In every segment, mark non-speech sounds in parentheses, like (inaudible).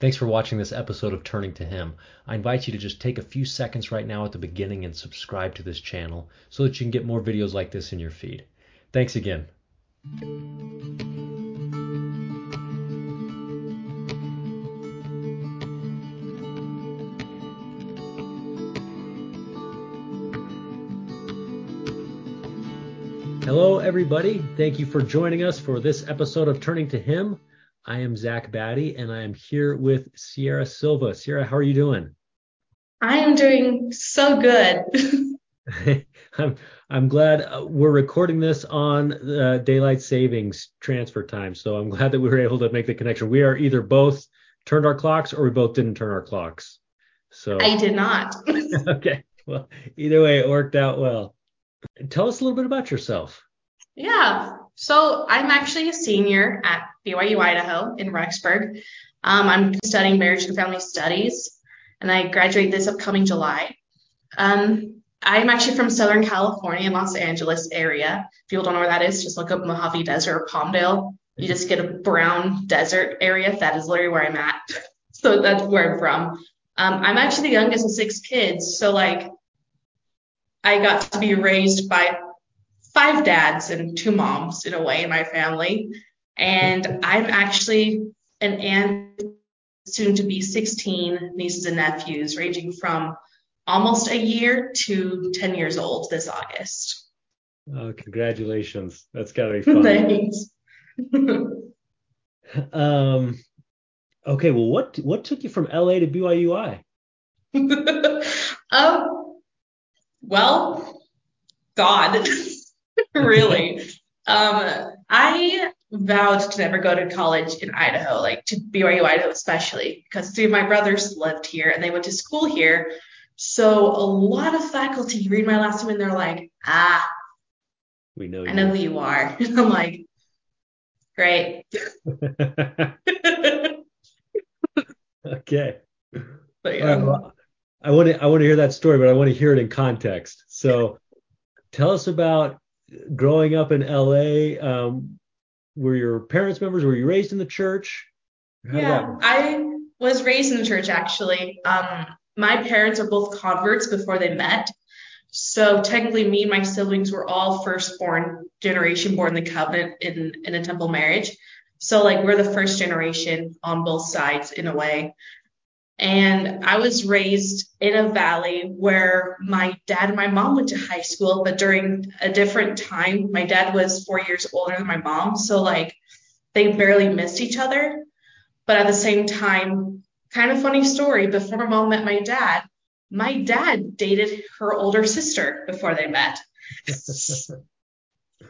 Thanks for watching this episode of Turning to Him. I invite you to just take a few seconds right now at the beginning and subscribe to this channel so that you can get more videos like this in your feed. Thanks again. Hello, everybody. Thank you for joining us for this episode of Turning to Him. I am Zach Batty, and I am here with Sierra Silva. Sierra, how are you doing? I am doing so good. (laughs) I'm I'm glad uh, we're recording this on uh, daylight savings transfer time, so I'm glad that we were able to make the connection. We are either both turned our clocks or we both didn't turn our clocks. So I did not. (laughs) (laughs) okay. Well, either way, it worked out well. Tell us a little bit about yourself. Yeah. So I'm actually a senior at BYU Idaho in Rexburg. Um, I'm studying marriage and family studies, and I graduate this upcoming July. Um, I'm actually from Southern California, Los Angeles area. If people don't know where that is, just look up Mojave Desert or Palmdale. You just get a brown desert area. That is literally where I'm at. (laughs) so that's where I'm from. Um, I'm actually the youngest of six kids. So like, I got to be raised by five dads and two moms in a way in my family. And I'm actually an aunt, soon to be 16 nieces and nephews, ranging from almost a year to 10 years old this August. Oh, congratulations. That's got to be (laughs) fun. Thanks. (laughs) um, okay, well, what what took you from LA to BYUI? (laughs) um, well, God. really. Um, I vowed to never go to college in Idaho, like to BYU Idaho especially, because three of my brothers lived here and they went to school here. So a lot of faculty read my last name and they're like, ah, we know. I know who you are. (laughs) And I'm like, great. (laughs) okay. But yeah. well, I want to I want to hear that story, but I want to hear it in context. So tell us about growing up in LA, um, were your parents members? Were you raised in the church? How yeah, I was raised in the church actually. Um, my parents are both converts before they met. So technically, me and my siblings were all firstborn generation born in the covenant in, in a temple marriage. So like we're the first generation on both sides in a way. And I was raised in a valley where my dad and my mom went to high school, but during a different time. My dad was four years older than my mom. So, like, they barely missed each other. But at the same time, kind of funny story before my mom met my dad, my dad dated her older sister before they met. (laughs)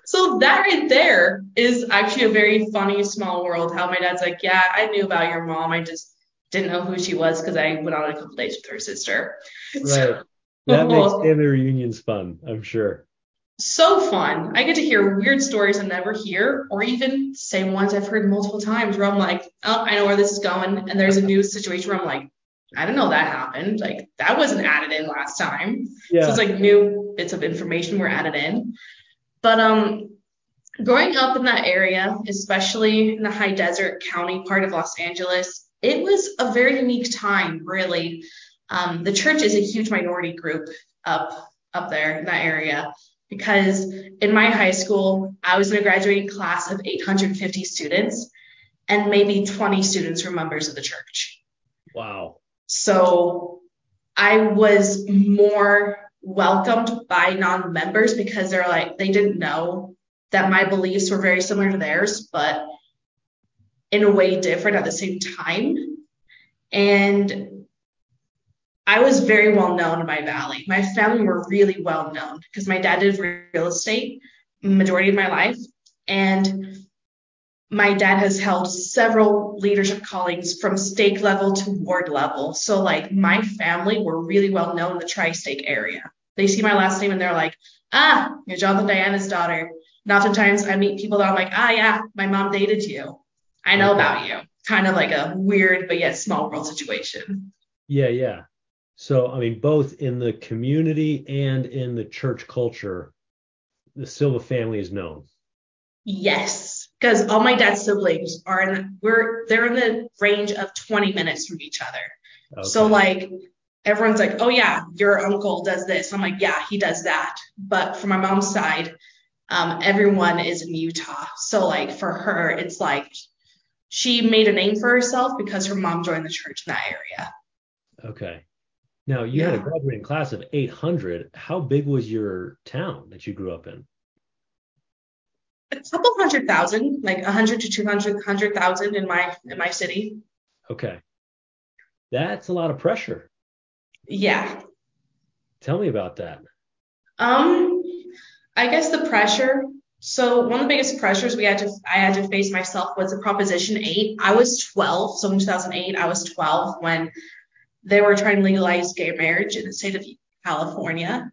so that right there is actually a very funny small world how my dad's like, Yeah, I knew about your mom. I just didn't know who she was because I went on a couple dates with her sister. Right. So, that makes family reunions fun, I'm sure. So fun. I get to hear weird stories I never hear, or even same ones I've heard multiple times where I'm like, oh, I know where this is going. And there's a new situation where I'm like, I didn't know that happened. Like that wasn't added in last time. Yeah. So it's like new bits of information were added in. But um growing up in that area, especially in the high desert county part of Los Angeles, it was a very unique time, really. Um, the church is a huge minority group up up there in that area because in my high school, I was in a graduating class of 850 students, and maybe 20 students were members of the church. Wow. So I was more welcomed by non-members because they're like they didn't know that my beliefs were very similar to theirs, but in a way different at the same time. And I was very well known in my valley. My family were really well known because my dad did real estate majority of my life. And my dad has held several leadership callings from stake level to ward level. So like my family were really well known in the tri-stake area. They see my last name and they're like, ah, you're Jonathan Diana's daughter. And oftentimes I meet people that I'm like, ah, yeah, my mom dated you. I know about you. Kind of like a weird but yet small world situation. Yeah, yeah. So, I mean, both in the community and in the church culture, the Silva family is known. Yes, because all my dad's siblings are in we're they're in the range of 20 minutes from each other. Okay. So like everyone's like, oh yeah, your uncle does this. I'm like, yeah, he does that. But for my mom's side, um, everyone is in Utah. So like for her, it's like she made a name for herself because her mom joined the church in that area. Okay. Now you yeah. had a graduating class of 800. How big was your town that you grew up in? A couple hundred thousand, like 100 to 200, 100,000 in my in my city. Okay. That's a lot of pressure. Yeah. Tell me about that. Um, I guess the pressure. So one of the biggest pressures we had to I had to face myself was Proposition 8. I was 12, so in 2008 I was 12 when they were trying to legalize gay marriage in the state of California,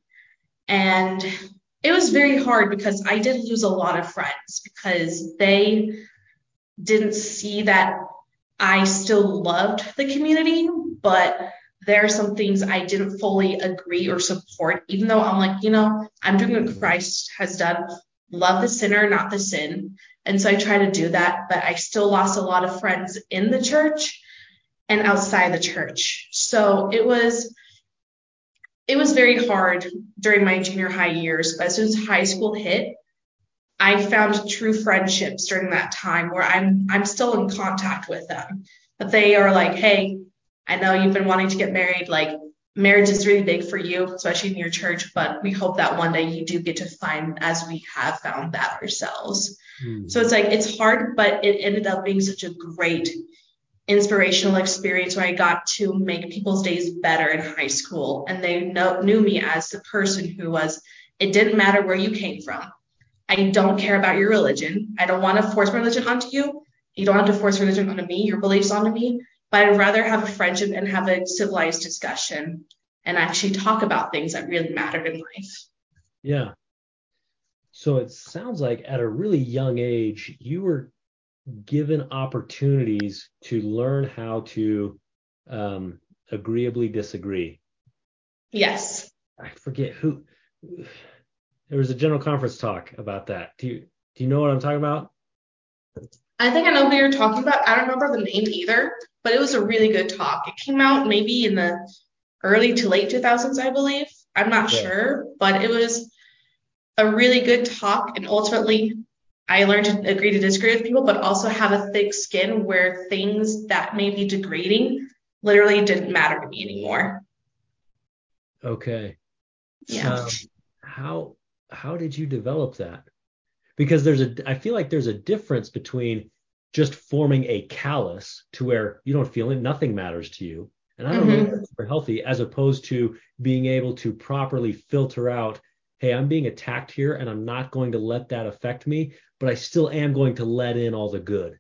and it was very hard because I did lose a lot of friends because they didn't see that I still loved the community, but there are some things I didn't fully agree or support, even though I'm like, you know, I'm doing what Christ has done. Love the sinner, not the sin. And so I try to do that, but I still lost a lot of friends in the church and outside the church. So it was it was very hard during my junior high years, but as soon as high school hit, I found true friendships during that time where I'm I'm still in contact with them. But they are like, hey, I know you've been wanting to get married. Like marriage is really big for you, especially in your church, but we hope that one day you do get to find as we have found that ourselves. Mm-hmm. So it's like it's hard, but it ended up being such a great inspirational experience where I got to make people's days better in high school. And they know, knew me as the person who was, it didn't matter where you came from. I don't care about your religion. I don't want to force religion onto you. You don't have to force religion onto me, your beliefs onto me but I'd rather have a friendship and have a civilized discussion and actually talk about things that really matter in life. Yeah. So it sounds like at a really young age, you were given opportunities to learn how to um, agreeably disagree. Yes. I forget who. (sighs) There was a general conference talk about that. Do you do you know what I'm talking about? I think I know who you're talking about. I don't remember the name either, but it was a really good talk. It came out maybe in the early to late 2000s, I believe. I'm not yeah. sure, but it was a really good talk. And ultimately, I learned to agree to disagree with people, but also have a thick skin where things that may be degrading literally didn't matter to me anymore. Okay. Yeah. Um, how how did you develop that? Because there's a I feel like there's a difference between just forming a callus to where you don't feel it, nothing matters to you. And I don't mm-hmm. know if that's super healthy, as opposed to being able to properly filter out, hey, I'm being attacked here and I'm not going to let that affect me, but I still am going to let in all the good.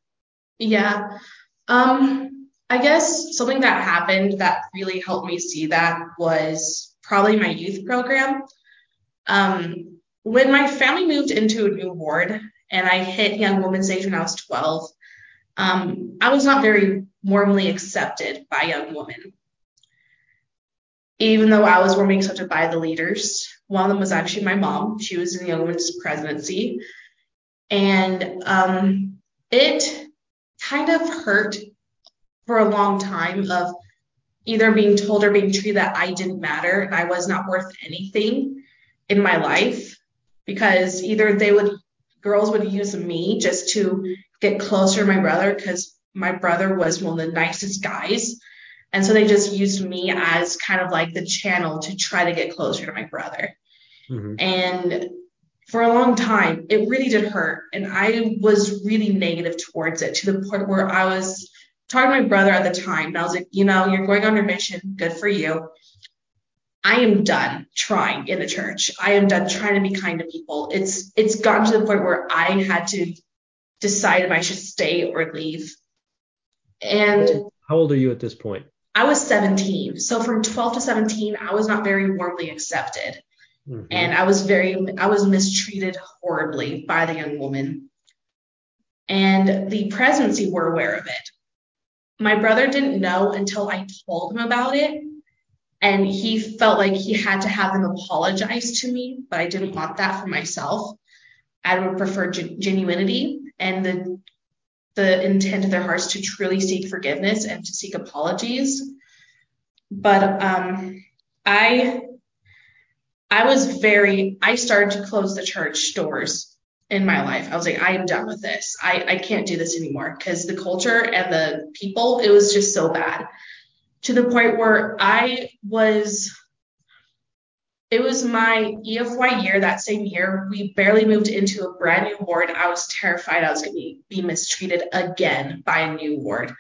Yeah. Um, I guess something that happened that really helped me see that was probably my youth program. Um, when my family moved into a new ward and I hit young women's age when I was 12, um, I was not very warmly accepted by young women. Even though I was warmly accepted by the leaders, one of them was actually my mom. She was in the young women's presidency. And um, it kind of hurt for a long time of either being told or being treated that I didn't matter and I was not worth anything in my life because either they would girls would use me just to get closer to my brother because my brother was one of the nicest guys. And so they just used me as kind of like the channel to try to get closer to my brother. Mm-hmm. And for a long time, it really did hurt. And I was really negative towards it to the point where I was talking to my brother at the time. And I was like, you know, you're going on your mission. Good for you. I am done trying in the church. I am done trying to be kind to people. It's it's gotten to the point where I had to decide if I should stay or leave. And how old are you at this point? I was 17. So from 12 to 17, I was not very warmly accepted. Mm-hmm. And I was very, I was mistreated horribly by the young woman. And the presidency were aware of it. My brother didn't know until I told him about it. And he felt like he had to have them apologize to me, but I didn't want that for myself. I would prefer gen- genuinity and the the intent of their hearts to truly seek forgiveness and to seek apologies. But um, I I was very I started to close the church doors in my life. I was like, I am done with this. I, I can't do this anymore because the culture and the people, it was just so bad. To the point where I was it was my EFY year that same year. We barely moved into a brand new ward. I was terrified I was going to be, mistreated again by a new ward.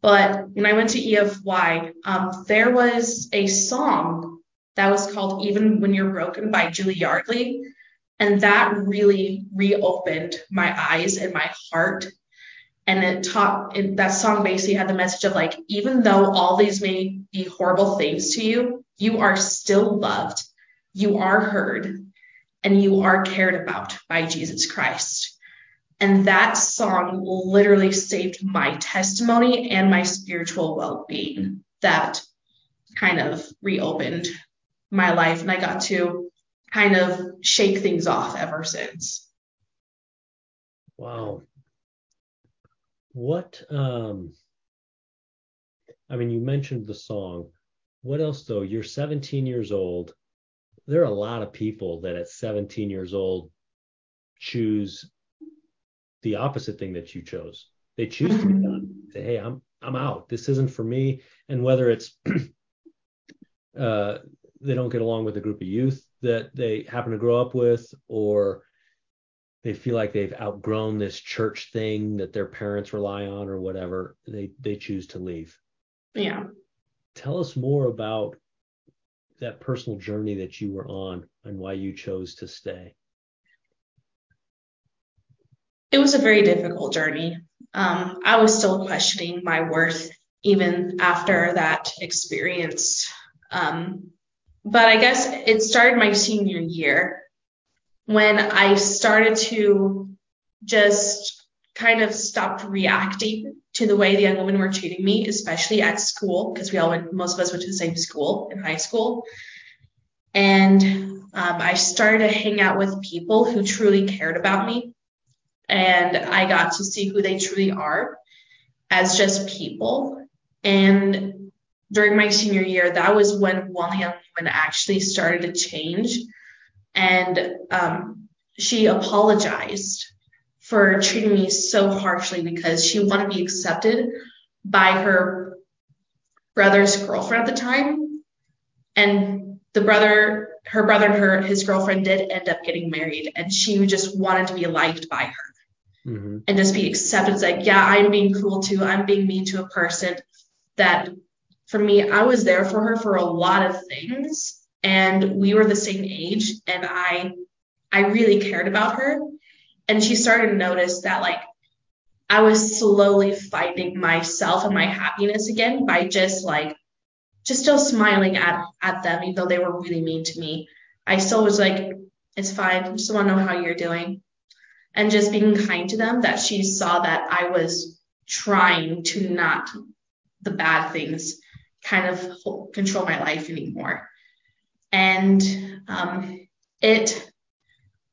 But when I went to EFY, um, there was a song that was called Even When You're Broken by Julie Yardley. And that really reopened my eyes and my heart. And it taught it, that song basically had the message of like, even though all these may be horrible things to you, you are still loved, you are heard, and you are cared about by Jesus Christ. And that song literally saved my testimony and my spiritual well being. That kind of reopened my life, and I got to kind of shake things off ever since. Wow. What, um, I mean, you mentioned the song. What else though? You're 17 years old. There are a lot of people that at 17 years old choose the opposite thing that you chose. They choose to be done. Say, hey, I'm I'm out. This isn't for me. And whether it's (clears throat) uh, they don't get along with a group of youth that they happen to grow up with, or they feel like they've outgrown this church thing that their parents rely on, or whatever, they they choose to leave. Yeah tell us more about that personal journey that you were on and why you chose to stay. It was a very difficult journey. Um, I was still questioning my worth even after that experience. Um, but I guess it started my senior year when I started to just kind of stopped reacting to the way the young women were treating me, especially at school, because we all went, most of us went to the same school in high school. And um, I started to hang out with people who truly cared about me. And I got to see who they truly are as just people. And during my senior year, that was when one young woman actually started to change. And um, she apologized for treating me so harshly because she wanted to be accepted by her brother's girlfriend at the time. And the brother, her brother and her, his girlfriend did end up getting married and she just wanted to be liked by her mm-hmm. and just be accepted. It's like, yeah, I'm being cruel too. I'm being mean to a person that for me, I was there for her for a lot of things and we were the same age and I, I really cared about her and she started to notice that like I was slowly finding myself and my happiness again by just like just still smiling at at them even though they were really mean to me. I still was like, it's fine. Just want to know how you're doing. And just being kind to them that she saw that I was trying to not the bad things kind of control my life anymore. And um, it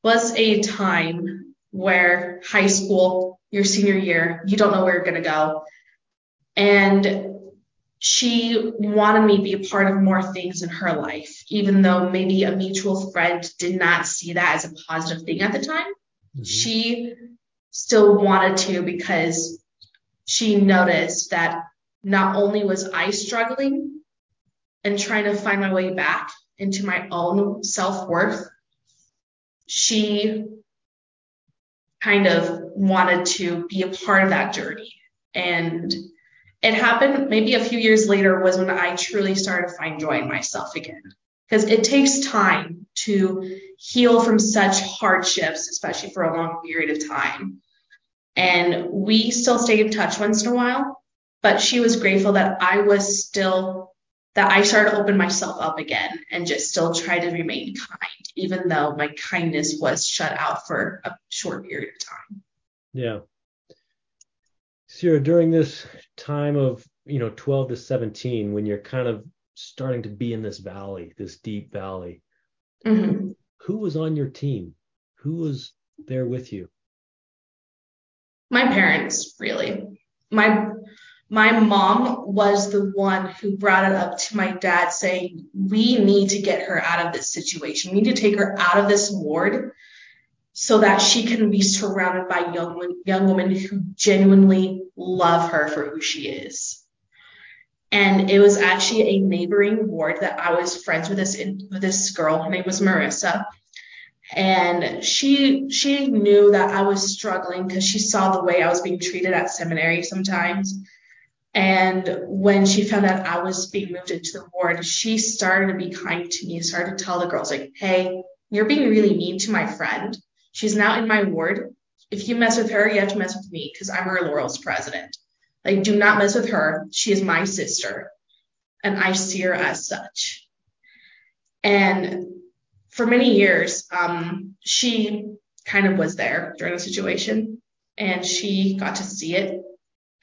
was a time where high school, your senior year, you don't know where you're going to go. And she wanted me to be a part of more things in her life, even though maybe a mutual friend did not see that as a positive thing at the time. Mm-hmm. She still wanted to because she noticed that not only was I struggling and trying to find my way back into my own self worth, she kind of wanted to be a part of that journey. And it happened maybe a few years later was when I truly started to find joy in myself again. Because it takes time to heal from such hardships, especially for a long period of time. And we still stay in touch once in a while, but she was grateful that I was still that I started to open myself up again and just still try to remain kind, even though my kindness was shut out for a short period of time. Yeah. Sierra, during this time of, you know, 12 to 17, when you're kind of starting to be in this valley, this deep valley, mm-hmm. who was on your team? Who was there with you? My parents, really. My my mom was the one who brought it up to my dad saying, We need to get her out of this situation. We need to take her out of this ward so that she can be surrounded by young young women who genuinely love her for who she is. And it was actually a neighboring ward that I was friends with this with this girl. Her name was Marissa. And she she knew that I was struggling because she saw the way I was being treated at seminary sometimes. And when she found out I was being moved into the ward, she started to be kind to me, started to tell the girls, like, hey, you're being really mean to my friend. She's now in my ward. If you mess with her, you have to mess with me because I'm her Laurel's president. Like, do not mess with her. She is my sister. And I see her as such. And for many years, um, she kind of was there during the situation and she got to see it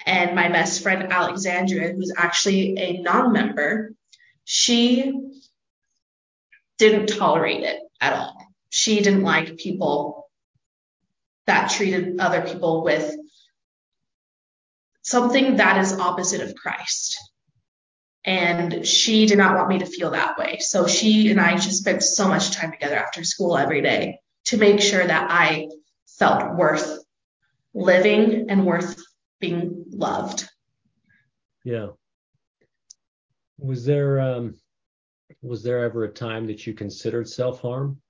and my best friend Alexandria, who's actually a non-member, she didn't tolerate it at all. She didn't like people that treated other people with something that is opposite of Christ. And she did not want me to feel that way. So she and I just spent so much time together after school every day to make sure that I felt worth living and worth being loved. Yeah. Was there um was there ever a time that you considered self-harm?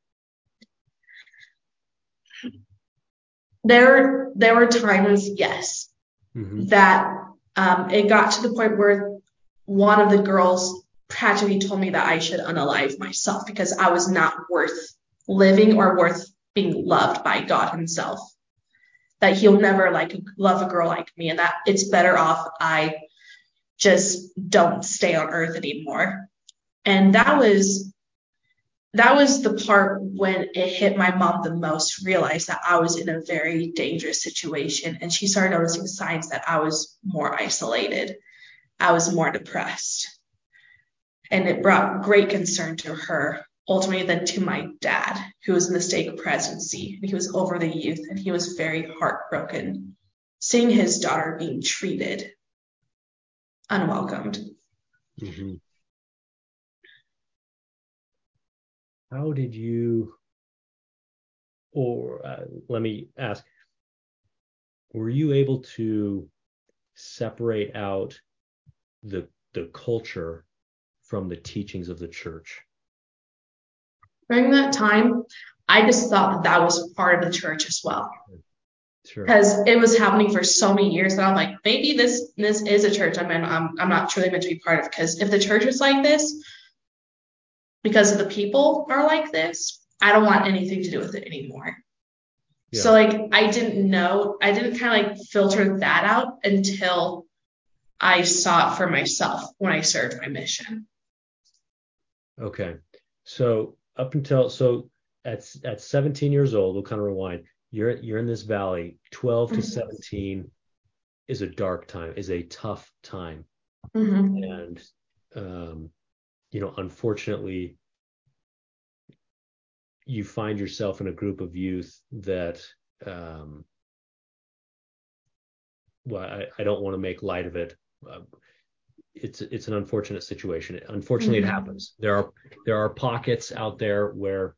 There there were times, yes, mm-hmm. that um, it got to the point where one of the girls practically told me that I should unalive myself because I was not worth living or worth being loved by God Himself that he'll never like love a girl like me and that it's better off I just don't stay on earth anymore. And that was that was the part when it hit my mom the most, realized that I was in a very dangerous situation. And she started noticing signs that I was more isolated. I was more depressed. And it brought great concern to her ultimately then to my dad, who was in the stake presidency. He was over the youth and he was very heartbroken seeing his daughter being treated unwelcomed. Mm-hmm. How did you, or uh, let me ask, were you able to separate out the the culture from the teachings of the church? During that time, I just thought that that was part of the church as well. Because sure. it was happening for so many years that I'm like, maybe this this is a church I'm in. I'm I'm not truly meant to be part of. Because if the church is like this, because of the people are like this, I don't want anything to do with it anymore. Yeah. So like I didn't know, I didn't kind of like filter that out until I saw it for myself when I served my mission. Okay. So up until so at at 17 years old, we'll kind of rewind. You're you're in this valley. 12 to mm-hmm. 17 is a dark time, is a tough time, mm-hmm. and um, you know, unfortunately, you find yourself in a group of youth that um, well, I, I don't want to make light of it. It's it's an unfortunate situation. Unfortunately, mm-hmm. it happens. There are there are pockets out there where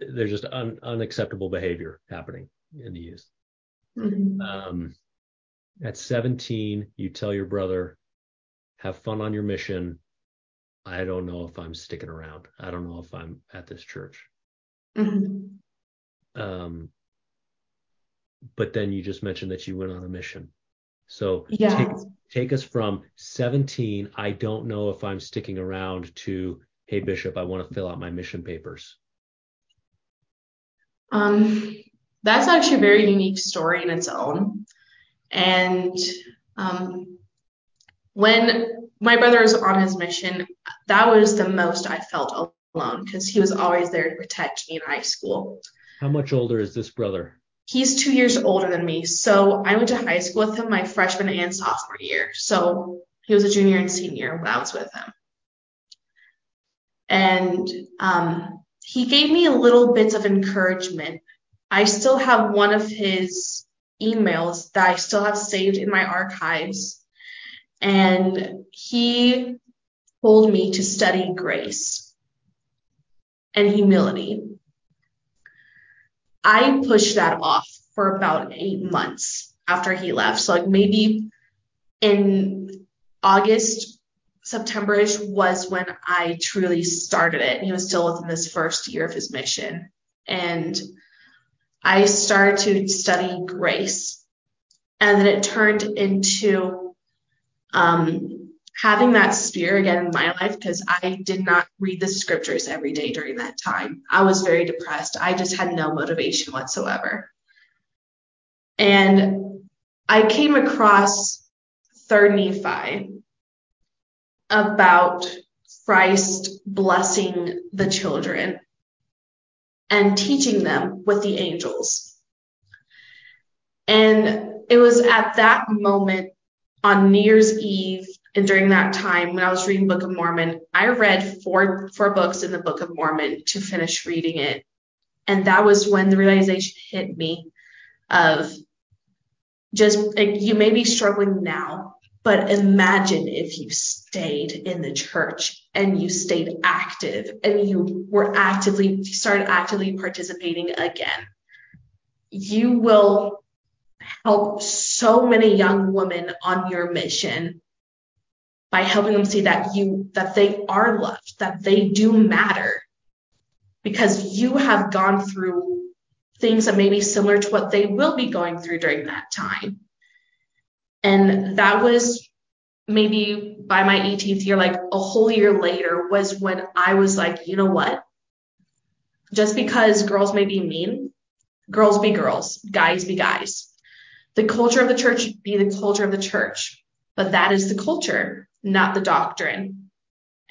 there's just un, unacceptable behavior happening in the youth. Mm-hmm. Um, at 17, you tell your brother, "Have fun on your mission." I don't know if I'm sticking around. I don't know if I'm at this church. Mm-hmm. Um, but then you just mentioned that you went on a mission. So yeah. take, take us from 17, I don't know if I'm sticking around to, hey, Bishop, I want to fill out my mission papers. Um, that's actually a very unique story in its own. And um, when my brother was on his mission, that was the most I felt alone because he was always there to protect me in high school. How much older is this brother? He's two years older than me. So I went to high school with him my freshman and sophomore year. So he was a junior and senior when I was with him. And um, he gave me a little bits of encouragement. I still have one of his emails that I still have saved in my archives. And he told me to study grace and humility. I pushed that off for about eight months after he left. So, like, maybe in August, Septemberish was when I truly started it. He was still within this first year of his mission. And I started to study grace. And then it turned into um, having that spear again in my life because I did not read the scriptures every day during that time. I was very depressed. I just had no motivation whatsoever. And I came across third Nephi about Christ blessing the children and teaching them with the angels. And it was at that moment on New Year's Eve and during that time when I was reading Book of Mormon, I read four four books in the Book of Mormon to finish reading it. And that was when the realization hit me of just like, you may be struggling now, but imagine if you stayed in the church and you stayed active and you were actively started actively participating again. You will help so many young women on your mission by helping them see that you that they are loved, that they do matter. Because you have gone through things that may be similar to what they will be going through during that time. And that was maybe by my 18th year, like a whole year later, was when I was like, you know what? Just because girls may be mean, girls be girls, guys be guys. The culture of the church be the culture of the church, but that is the culture, not the doctrine.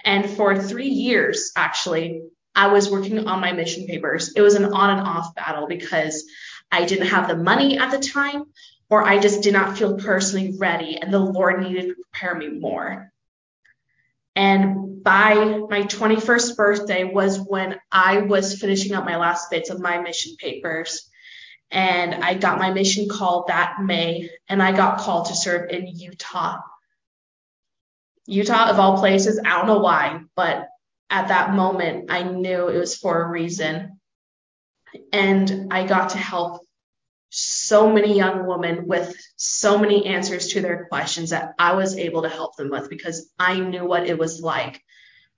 And for three years, actually, I was working on my mission papers. It was an on and off battle because I didn't have the money at the time, or I just did not feel personally ready, and the Lord needed to prepare me more. And by my 21st birthday was when I was finishing up my last bits of my mission papers. And I got my mission call that May, and I got called to serve in Utah. Utah, of all places, I don't know why, but at that moment, I knew it was for a reason. And I got to help so many young women with so many answers to their questions that I was able to help them with because I knew what it was like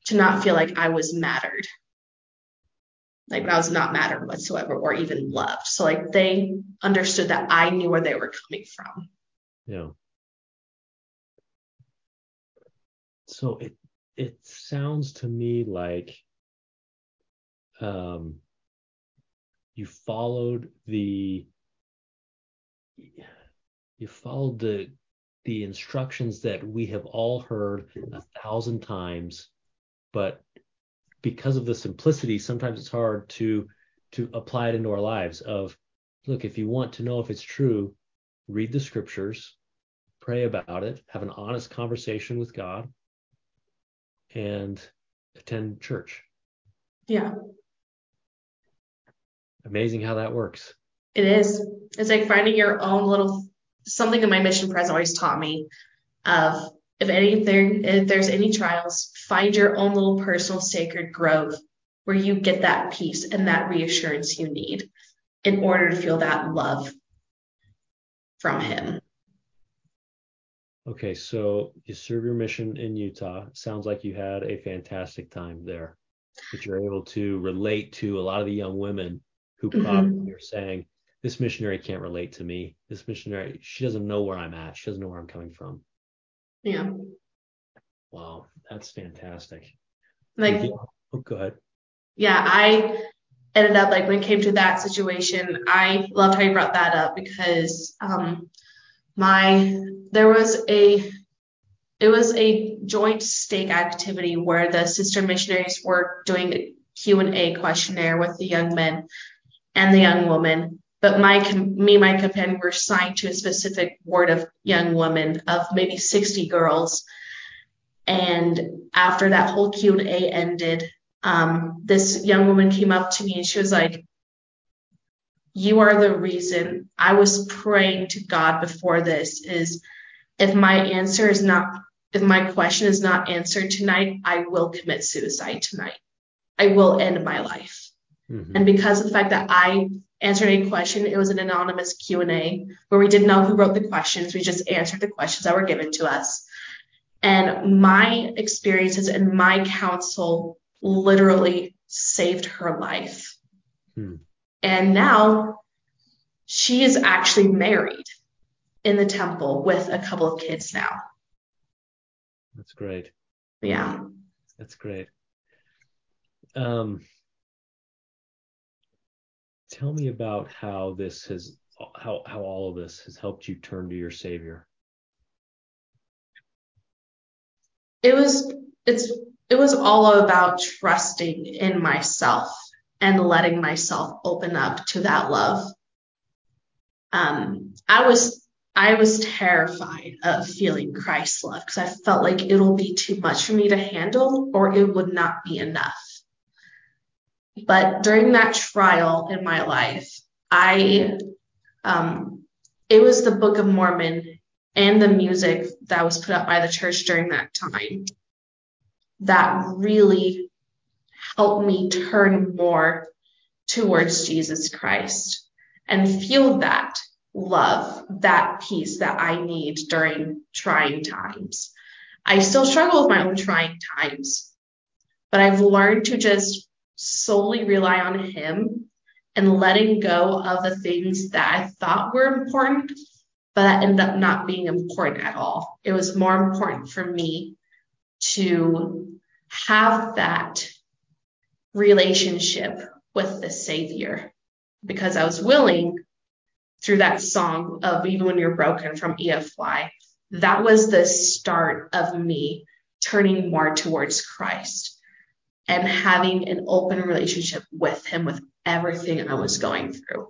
to not feel like I was mattered. Like I was not mattered whatsoever or even loved. So like they understood that I knew where they were coming from. Yeah. So it it sounds to me like um you followed the you followed the the instructions that we have all heard a thousand times but because of the simplicity sometimes it's hard to to apply it into our lives of look if you want to know if it's true read the scriptures pray about it have an honest conversation with god and attend church yeah amazing how that works it is. It's like finding your own little something that my mission press always taught me of if anything, if there's any trials, find your own little personal sacred grove where you get that peace and that reassurance you need in order to feel that love from him. Okay, so you serve your mission in Utah. Sounds like you had a fantastic time there. That you're able to relate to a lot of the young women who probably mm-hmm. are saying, this missionary can't relate to me. This missionary, she doesn't know where I'm at. She doesn't know where I'm coming from. Yeah. Wow, that's fantastic. Like, oh, go ahead. Yeah, I ended up like when it came to that situation, I loved how you brought that up because um my there was a it was a joint stake activity where the sister missionaries were doing a Q&A questionnaire with the young men and the young woman. But my me and my companion were assigned to a specific ward of young women of maybe 60 girls. And after that whole q&a ended um, this young woman came up to me and she was like, you are the reason I was praying to God before this is if my answer is not if my question is not answered tonight, I will commit suicide tonight. I will end my life. Mm-hmm. And because of the fact that I answered a question, it was an anonymous Q&A where we didn't know who wrote the questions. We just answered the questions that were given to us. And my experiences and my counsel literally saved her life. Hmm. And now she is actually married in the temple with a couple of kids now. That's great. Yeah. That's great. Um, tell me about how this has how how all of this has helped you turn to your savior it was it's it was all about trusting in myself and letting myself open up to that love. Um i was i was terrified of feeling christ's love because i felt like it'll be too much for me to handle or it would not be enough. But during that trial in my life, I, um, it was the Book of Mormon and the music that was put up by the church during that time that really helped me turn more towards Jesus Christ and feel that love, that peace that I need during trying times. I still struggle with my own trying times, but I've learned to just solely rely on him and letting go of the things that I thought were important, but that ended up not being important at all. It was more important for me to have that relationship with the Savior because I was willing through that song of Even When You're Broken from EFY. That was the start of me turning more towards Christ and having an open relationship with him with everything I was going through.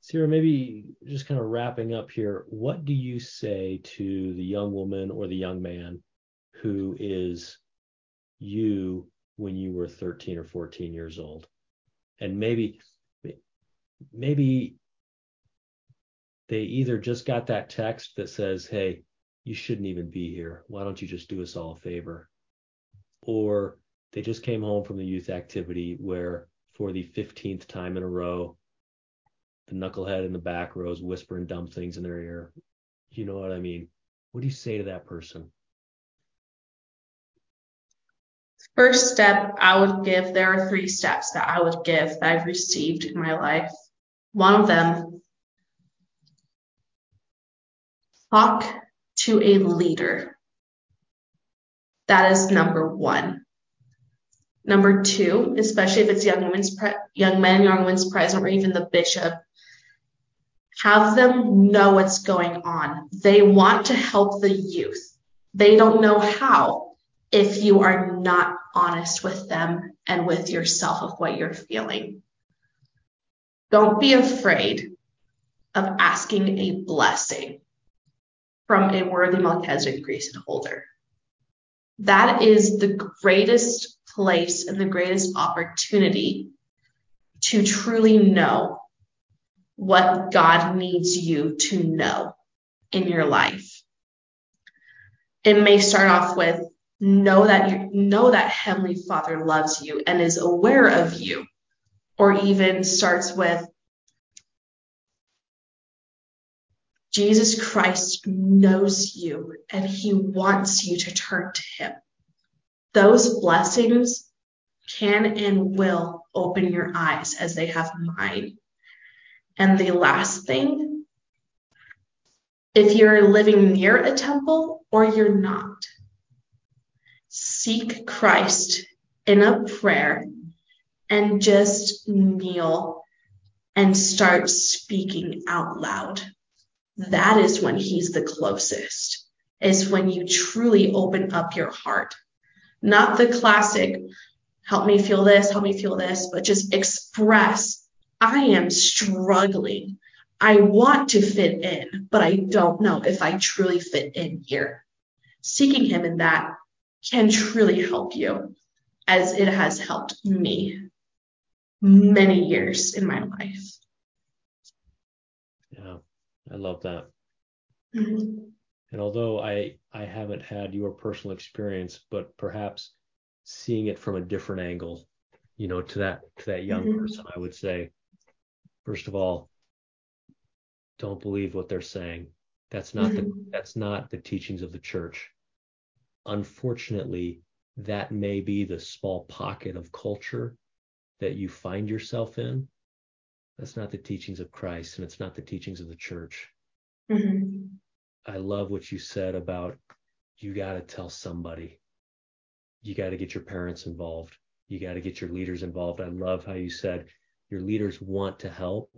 Sierra, maybe just kind of wrapping up here, what do you say to the young woman or the young man who is you when you were 13 or 14 years old? And maybe maybe they either just got that text that says, "Hey, you shouldn't even be here. Why don't you just do us all a favor? Or they just came home from the youth activity where, for the 15th time in a row, the knucklehead in the back row is whispering dumb things in their ear. You know what I mean? What do you say to that person? First step I would give, there are three steps that I would give that I've received in my life. One of them, talk to a leader. That is number one. Number two, especially if it's young women's pre- young men, young women's president, or even the bishop, have them know what's going on. They want to help the youth. They don't know how if you are not honest with them and with yourself of what you're feeling. Don't be afraid of asking a blessing from a worthy Melchizedek priesthood holder. That is the greatest place and the greatest opportunity to truly know what God needs you to know in your life. It may start off with know that you know that Heavenly Father loves you and is aware of you, or even starts with Jesus Christ knows you and he wants you to turn to him. Those blessings can and will open your eyes as they have mine. And the last thing, if you're living near a temple or you're not, seek Christ in a prayer and just kneel and start speaking out loud that is when he's the closest, is when you truly open up your heart. Not the classic, help me feel this, help me feel this, but just express, I am struggling. I want to fit in, but I don't know if I truly fit in here. seeking him in that can truly help you as it has helped me many years in my life. Yeah, I love that. Mm-hmm. And although I I haven't had your personal experience, but perhaps seeing it from a different angle, you know, to that to that young mm-hmm. person, I would say, first of all, don't believe what they're saying. That's not mm-hmm. the that's not the teachings of the church. Unfortunately, that may be the small pocket of culture that you find yourself in. That's not the teachings of Christ, and it's not the teachings of the church. Mm-hmm. I love what you said about you got to tell somebody. You got to get your parents involved. You got to get your leaders involved. I love how you said your leaders want to help,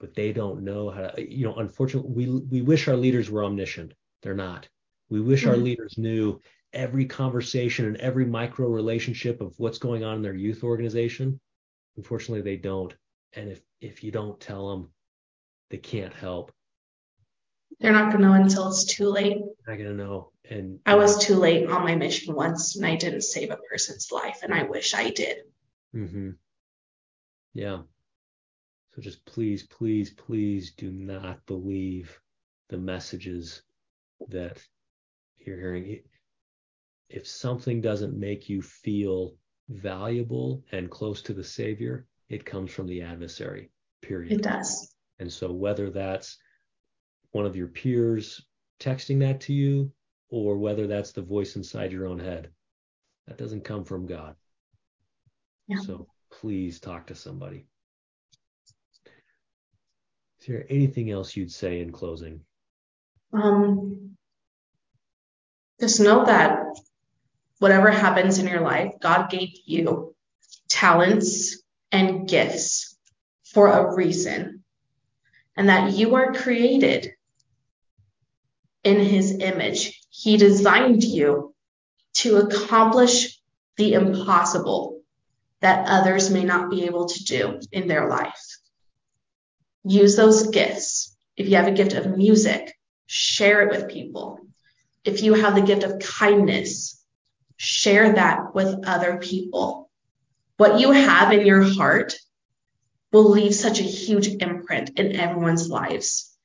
but they don't know how to. You know, unfortunately, we we wish our leaders were omniscient. They're not. We wish mm-hmm. our leaders knew every conversation and every micro relationship of what's going on in their youth organization. Unfortunately, they don't. And if if you don't tell them, they can't help. They're not gonna know until it's too late. Not gonna know. And I was too late on my mission once, and I didn't save a person's life, and I wish I did. Mm-hmm. Yeah. So just please, please, please do not believe the messages that you're hearing. If something doesn't make you feel valuable and close to the Savior, it comes from the adversary, period. It does. And so whether that's one of your peers texting that to you or whether that's the voice inside your own head, that doesn't come from God. Yeah. So please talk to somebody. Is there anything else you'd say in closing? Um, just know that whatever happens in your life, God gave you talents and gifts for a reason, and that you are created in His image. He designed you to accomplish the impossible that others may not be able to do in their life. Use those gifts. If you have a gift of music, share it with people. If you have the gift of kindness, share that with other people. What you have in your heart will leave such a huge imprint in everyone's lives.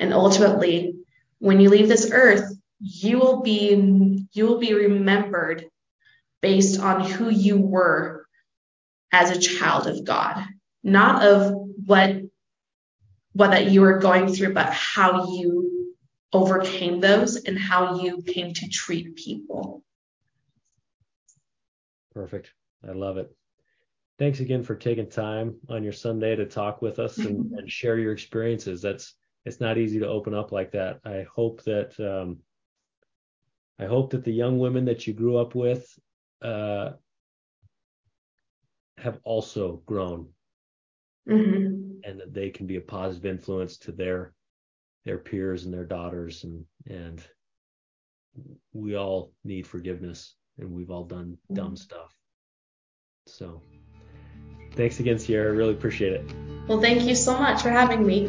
And ultimately, when you leave this earth, you will be you will be remembered based on who you were as a child of God, not of what what that you were going through, but how you overcame those and how you came to treat people. Perfect. I love it. Thanks again for taking time on your Sunday to talk with us and, (laughs) and share your experiences. That's it's not easy to open up like that. I hope that um, I hope that the young women that you grew up with uh, have also grown mm-hmm. and that they can be a positive influence to their their peers and their daughters and and we all need forgiveness and we've all done mm-hmm. dumb stuff. So thanks again sierra. Really appreciate it. Well thank you so much for having me